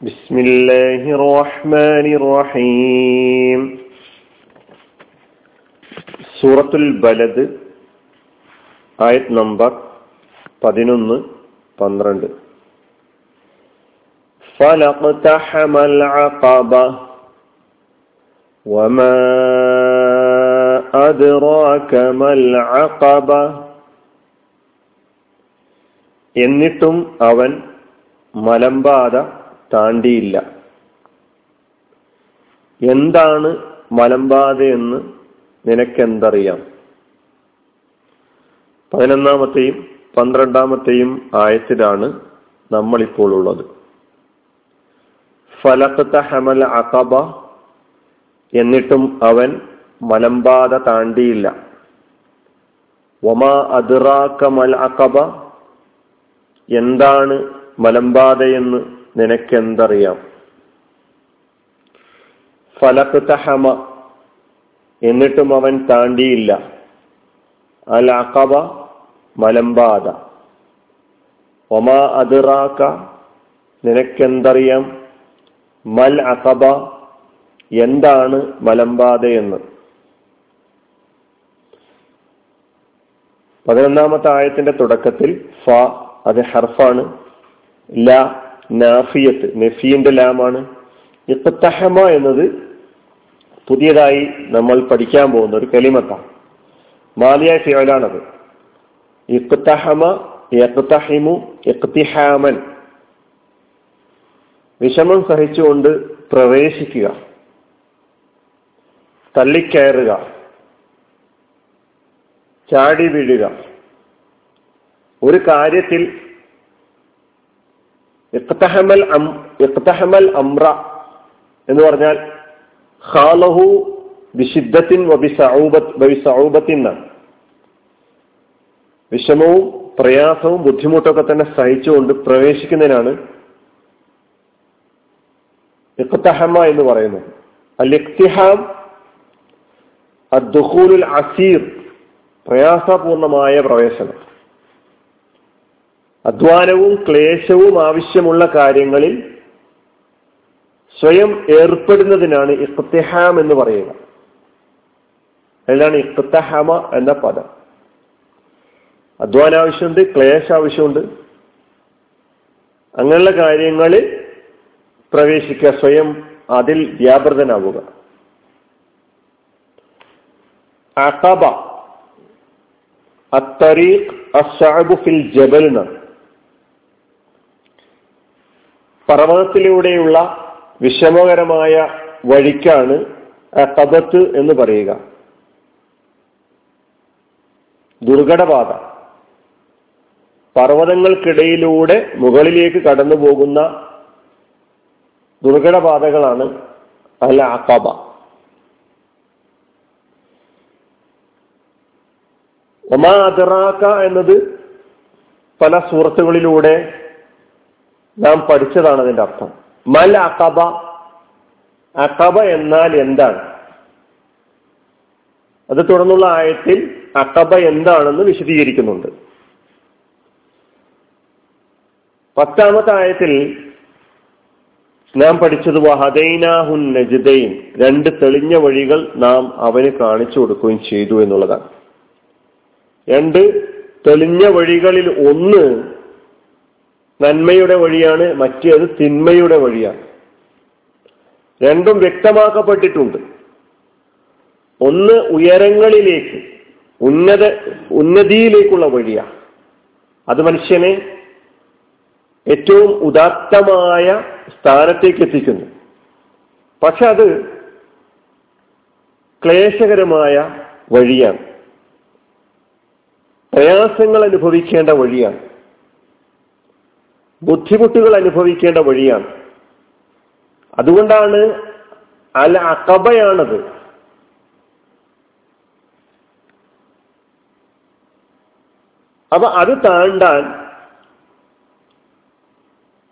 بسم الله الرحمن الرحيم സൂറത്തുൽ ബലദ് ആയത് നമ്പർ പതിനൊന്ന് പന്ത്രണ്ട് فلقتحم العقبة وما أدراك ما العقبة എന്നിട്ടും അവൻ മലമ്പാത താണ്ടിയില്ല. എന്താണ് മലമ്പാതയെന്ന് നിനക്കെന്തറിയാം? പതിനൊന്നാമത്തെയും പന്ത്രണ്ടാമത്തെയും ആയത്തിലാണ് നമ്മളിപ്പോൾ ഉള്ളത്. ഫലത്ത ഹമൽ അഖബ എന്നിട്ടും അവൻ മലമ്പാത താണ്ടിയില്ല. ഒമാ അതിറാക്കമൽ അഖബ? എന്താണ് മലമ്പാതയെന്ന് നിനക്കെന്തറിയാം? ഫലക്തഹമ. എന്നിട്ടും അവൻ താണ്ടിയില്ല. അഖബ മലമ്പാത. ഒമാ അതിറാക്ക നിനക്കെന്തറിയാം? മൽ അഖബ എന്താണ് മലമ്പാതയെന്ന്. പതിനൊന്നാമത്തെ ആയത്തിന്റെ തുടക്കത്തിൽ ഫ അത് ഹർഫാണ്. ല നാഫിയത്ത് നഫീന്റെ ലാമാണ്. ഇത്തഹമ എന്നത് പുതിയതായി നമ്മൾ പഠിക്കാൻ പോകുന്ന ഒരു കലിമത്താണ്. മാലിയായ ഫിയോലാണത് ഇഖ്തഹമ യഖ്തഹിമു ഇഖ്തിഹാമൻ വിഷമം സഹിച്ചുകൊണ്ട് പ്രവേശിക്കുക. തള്ളിക്കയറുക. ചാടി വീഴുക ഒരു കാര്യത്തിൽ ഇഖ്തഹമൽ ഇഖ്തഹമൽ അമ്ര എന്ന് പറഞ്ഞാൽ ഖാലഹു വബിസൗബത്തിൻ വിഷമവും പ്രയാസവും ബുദ്ധിമുട്ടൊക്കെ തന്നെ സഹിച്ചുകൊണ്ട് പ്രവേശിക്കുന്നതിനാണ് ഇഖ്തഹമ എന്ന് പറയുന്നത്. അൽ ഇഖ്തിഹാം അസീർ പ്രയാസപൂർണമായ പ്രവേശനം. അധ്വാനവും ക്ലേശവും ആവശ്യമുള്ള കാര്യങ്ങളിൽ സ്വയം ഏർപ്പെടുന്നതിനാണ് ഇഖ്തിഹാം എന്ന് പറയുക. അതിലാണ് ഇഖ്തഹമ എന്ന പദം. അധ്വാന ആവശ്യമുണ്ട് ക്ലേശ ആവശ്യമുണ്ട് അങ്ങനെയുള്ള കാര്യങ്ങളിൽ പ്രവേശിക്കുക സ്വയം അതിൽ വ്യാപൃതനാവുക. അത്തറീഖ് അത്തരീഖ് അസ്സാബു ഫിൽ ജബൽ എന്നാണ് പർവതത്തിലൂടെയുള്ള വിഷമകരമായ വഴിക്കാണ് കബത്ത് എന്ന് പറയുക. ദുർഘടപാത പർവതങ്ങൾക്കിടയിലൂടെ മുകളിലേക്ക് കടന്നു പോകുന്ന ദുർഘടപാതകളാണ് അല്ല അക്കബ ഒമാ അതിറാക്ക എന്നത് പല സുഹൃത്തുക്കളിലൂടെ നാം പഠിച്ചതാണ് അതിന്റെ അർത്ഥം. മൽ അക്കബ അക്കബ എന്നാൽ എന്താണ്? അത് തുടർന്നുള്ള ആയത്തിൽ അക്കബ എന്താണെന്ന് വിശദീകരിക്കുന്നുണ്ട്. പത്താമത്തെ ആയത്തിൽ നാം പഠിച്ചത് വഹദൈനാഹുൻ നജിദൈൻ. രണ്ട് തെളിഞ്ഞ വഴികൾ നാം അവന് കാണിച്ചു കൊടുക്കുകയും ചെയ്തു എന്നുള്ളതാണ്. രണ്ട് തെളിഞ്ഞ വഴികളിൽ ഒന്ന് നന്മയുടെ വഴിയാണ് മറ്റേത് തിന്മയുടെ വഴിയാണ്. രണ്ടും വ്യക്തമാക്കപ്പെട്ടിട്ടുണ്ട്. ഒന്ന് ഉയരങ്ങളിലേക്ക് ഉന്നത ഉന്നതിയിലേക്കുള്ള വഴിയാണ്. അത് മനുഷ്യനെ ഏറ്റവും ഉദാത്തമായ സ്ഥാനത്തേക്ക് എത്തിക്കുന്നു പക്ഷെ അത് ക്ലേശകരമായ വഴിയാണ്. പ്രയാസങ്ങൾ അനുഭവിക്കേണ്ട വഴിയാണ്. ബുദ്ധിമുട്ടുകൾ അനുഭവിക്കേണ്ട വഴിയാണ്. അതുകൊണ്ടാണ് അൽ അക്കബയാണത് അപ്പൊ അത് താണ്ടാൻ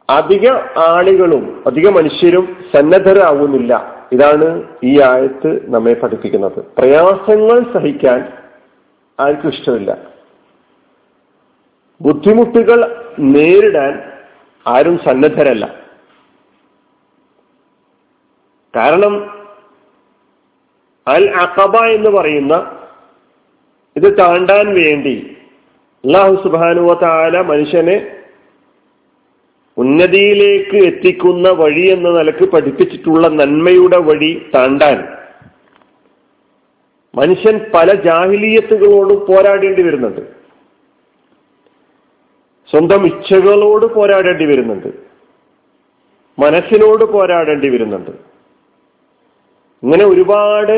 അധിക ആളുകളും അധിക മനുഷ്യരും സന്നദ്ധരാകുന്നില്ല ഇതാണ് ഈ ആയത്ത് നമ്മെ പഠിപ്പിക്കുന്നത്. പ്രയാസങ്ങൾ സഹിക്കാൻ ആർക്കും ഇഷ്ടമില്ല. ബുദ്ധിമുട്ടുകൾ നേരിടാൻ ആരും സന്നദ്ധരല്ല. കാരണം അൽ അഖബ എന്ന് പറയുന്ന ഇത് താണ്ടാൻ വേണ്ടി അള്ളാഹു സുബാനുവ താല മനുഷ്യനെ ഉന്നതിയിലേക്ക് എത്തിക്കുന്ന വഴി എന്ന നിലയ്ക്ക് പഠിപ്പിച്ചിട്ടുള്ള നന്മയുടെ വഴി താണ്ടാൻ. മനുഷ്യൻ പല ജാഹിലീയത്തുകളോടും പോരാടേണ്ടി വരുന്നുണ്ട്. സ്വന്തം ഇച്ഛകളോട് പോരാടേണ്ടി വരുന്നുണ്ട്. മനസ്സിനോട് പോരാടേണ്ടി വരുന്നുണ്ട്. ഇങ്ങനെ ഒരുപാട്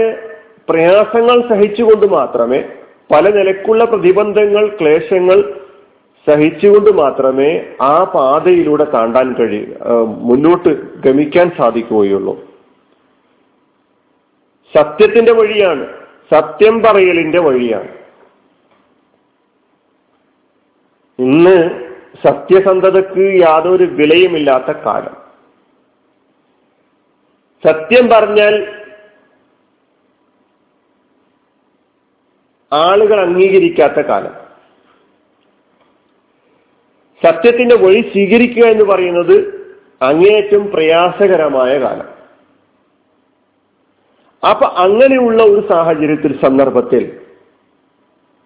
പ്രയാസങ്ങൾ സഹിച്ചുകൊണ്ട് മാത്രമേ പല നിലക്കുള്ള പ്രതിബന്ധങ്ങൾ ക്ലേശങ്ങൾ സഹിച്ചുകൊണ്ട് മാത്രമേ ആ പാതയിലൂടെ താണ്ടാൻ കഴിയ മുന്നോട്ട് ഗമിക്കാൻ സാധിക്കുകയുള്ളൂ. സത്യത്തിന്റെ വഴിയാണ് സത്യം പറയലിന്റെ വഴിയാണ്. ഇന്ന് സത്യസന്ധതക്ക് യാതൊരു വിലയുമില്ലാത്ത കാലം. സത്യം പറഞ്ഞാൽ ആളുകൾ അംഗീകരിക്കാത്ത കാലം. സത്യത്തിന്റെ വഴി സ്വീകരിക്കുക എന്ന് പറയുന്നത് അങ്ങേയറ്റം പ്രയാസകരമായ കാലം. അപ്പൊ അങ്ങനെയുള്ള ഒരു സാഹചര്യത്തിൽ സന്ദർഭത്തിൽ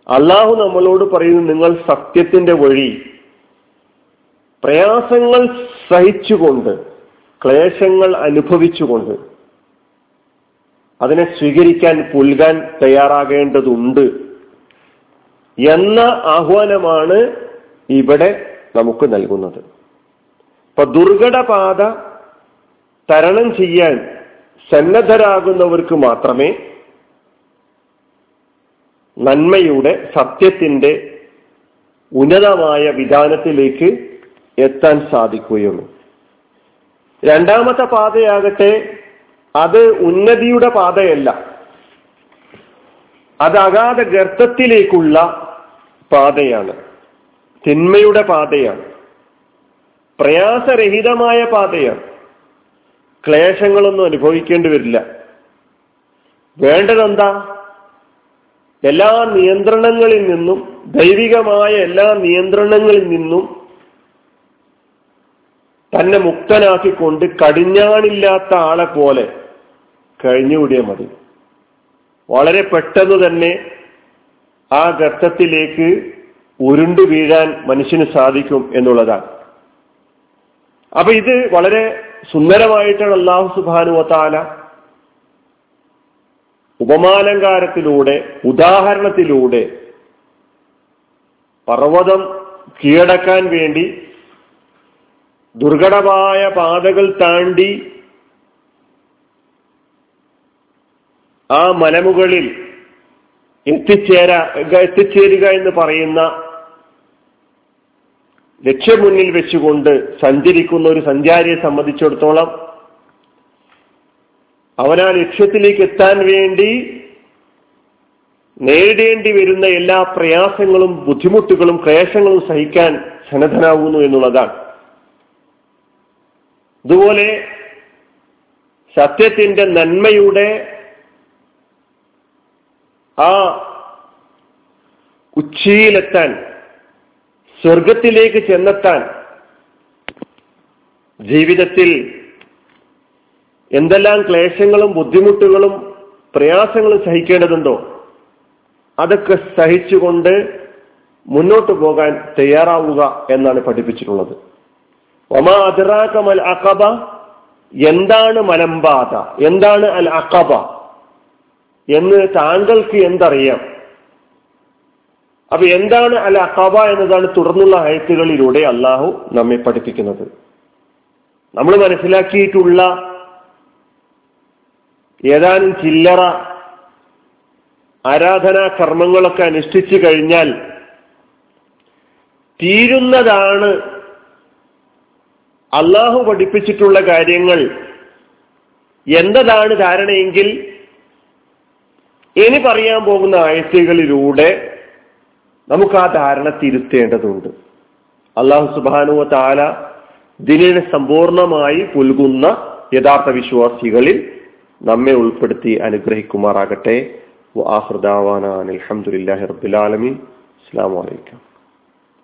അള്ളാഹു നമ്മളോട് പറയുന്നു നിങ്ങൾ സത്യത്തിന്റെ വഴി പ്രയാസങ്ങൾ സഹിച്ചുകൊണ്ട് ക്ലേശങ്ങൾ അനുഭവിച്ചുകൊണ്ട് അതിനെ സ്വീകരിക്കാൻ പുൽകാൻ തയ്യാറാകേണ്ടതുണ്ട് എന്ന ആഹ്വാനമാണ് ഇവിടെ നമുക്ക് നൽകുന്നത്. ഇപ്പൊ ദുർഘടപാത തരണം ചെയ്യാൻ സന്നദ്ധരാകുന്നവർക്ക് മാത്രമേ നന്മയുടെ സത്യത്തിന്റെ ഉന്നതമായ വിധാനത്തിലേക്ക് എത്താൻ സാധിക്കുകയുള്ളൂ. രണ്ടാമത്തെ പാതയാകട്ടെ അത് ഉന്നതിയുടെ പാതയല്ല. അത് അഗാധ ഗർത്തത്തിലേക്കുള്ള പാതയാണ്. തിന്മയുടെ പാതയാണ്. പ്രയാസരഹിതമായ പാതയാണ്. ക്ലേശങ്ങളൊന്നും അനുഭവിക്കേണ്ടി വരില്ല. വേണ്ടതെന്താ? എല്ലാ നിയന്ത്രണങ്ങളിൽ നിന്നും ദൈവികമായ എല്ലാ നിയന്ത്രണങ്ങളിൽ നിന്നും തന്നെ മുക്തനാക്കിക്കൊണ്ട് കടിഞ്ഞാണില്ലാത്ത ആളെ പോലെ കഴിഞ്ഞുകൂടിയ മതി. വളരെ പെട്ടെന്ന് തന്നെ ആ ഗർത്തത്തിലേക്ക് ഉരുണ്ടു വീഴാൻ മനുഷ്യന് സാധിക്കും എന്നുള്ളതാണ്. അപ്പൊ ഇത് വളരെ സുന്ദരമായിട്ടാണ് അള്ളാഹു സുബാനുവത്താല ഉപമാലങ്കാരത്തിലൂടെ ഉദാഹരണത്തിലൂടെ പർവതം കീഴടക്കാൻ വേണ്ടി ദുർഘടമായ പാതകൾ താണ്ടി ആ മലമുകളിൽ എത്തിച്ചേരാ എത്തിച്ചേരുക എന്ന് പറയുന്ന ലക്ഷ്യം മുന്നിൽ വെച്ചുകൊണ്ട് സഞ്ചരിക്കുന്ന ഒരു സഞ്ചാരിയെ സംബന്ധിച്ചിടത്തോളം അവനാ ലക്ഷ്യത്തിലേക്ക് എത്താൻ വേണ്ടി നേരിടേണ്ടി വരുന്ന എല്ലാ പ്രയാസങ്ങളും ബുദ്ധിമുട്ടുകളും ക്ലേശങ്ങളും സഹിക്കാൻ സന്നദ്ധനാകുന്നു എന്നുള്ളതാണ്. അതുപോലെ സത്യത്തിന്റെ നന്മയുടെ ആ ഉച്ചിയിലെത്താൻ സ്വർഗത്തിലേക്ക് ചെന്നെത്താൻ ജീവിതത്തിൽ എന്തെല്ലാം ക്ലേശങ്ങളും ബുദ്ധിമുട്ടുകളും പ്രയാസങ്ങളും സഹിക്കേണ്ടതുണ്ടോ? അതൊക്കെ സഹിച്ചുകൊണ്ട് മുന്നോട്ട് പോകാൻ തയ്യാറാവുക എന്നാണ് പഠിപ്പിച്ചിട്ടുള്ളത്. ഒമാ അതിറാക്കമൽ അക്കബ എന്താണ് മലമ്പാത? എന്താണ് അൽ അക്കബ എന്ന് താങ്കൾക്ക് എന്തറിയാം? അപ്പൊ എന്താണ് അൽ അക്കബ എന്നതാണ് തുടർന്നുള്ള ആയത്തുകളിലൂടെ അള്ളാഹു നമ്മെ പഠിപ്പിക്കുന്നത്. നമ്മൾ മനസ്സിലാക്കിയിട്ടുള്ള ഏതാനും ചില്ലറ ആരാധനാ കർമ്മങ്ങളൊക്കെ അനുഷ്ഠിച്ചു കഴിഞ്ഞാൽ തീരുന്നതാണ് അള്ളാഹു പഠിപ്പിച്ചിട്ടുള്ള കാര്യങ്ങൾ എന്തതാണ് ധാരണയെങ്കിൽ ഇനി പറയാൻ പോകുന്ന ആഴ്ചകളിലൂടെ നമുക്ക് ആ ധാരണ തിരുത്തേണ്ടതുണ്ട്. അള്ളാഹു സുബാനുവ താല ദിനിനെ സമ്പൂർണമായി പുൽകുന്ന യഥാർത്ഥ വിശ്വാസികളിൽ നമ്മെ ഉൾപ്പെടുത്തി അനുഗ്രഹിക്കുമാറാകട്ടെ. വാഹൃദാവാന അലഹമുല്ലാഹി റബുലാലമീൻ അസ്സാം വലൈക്കും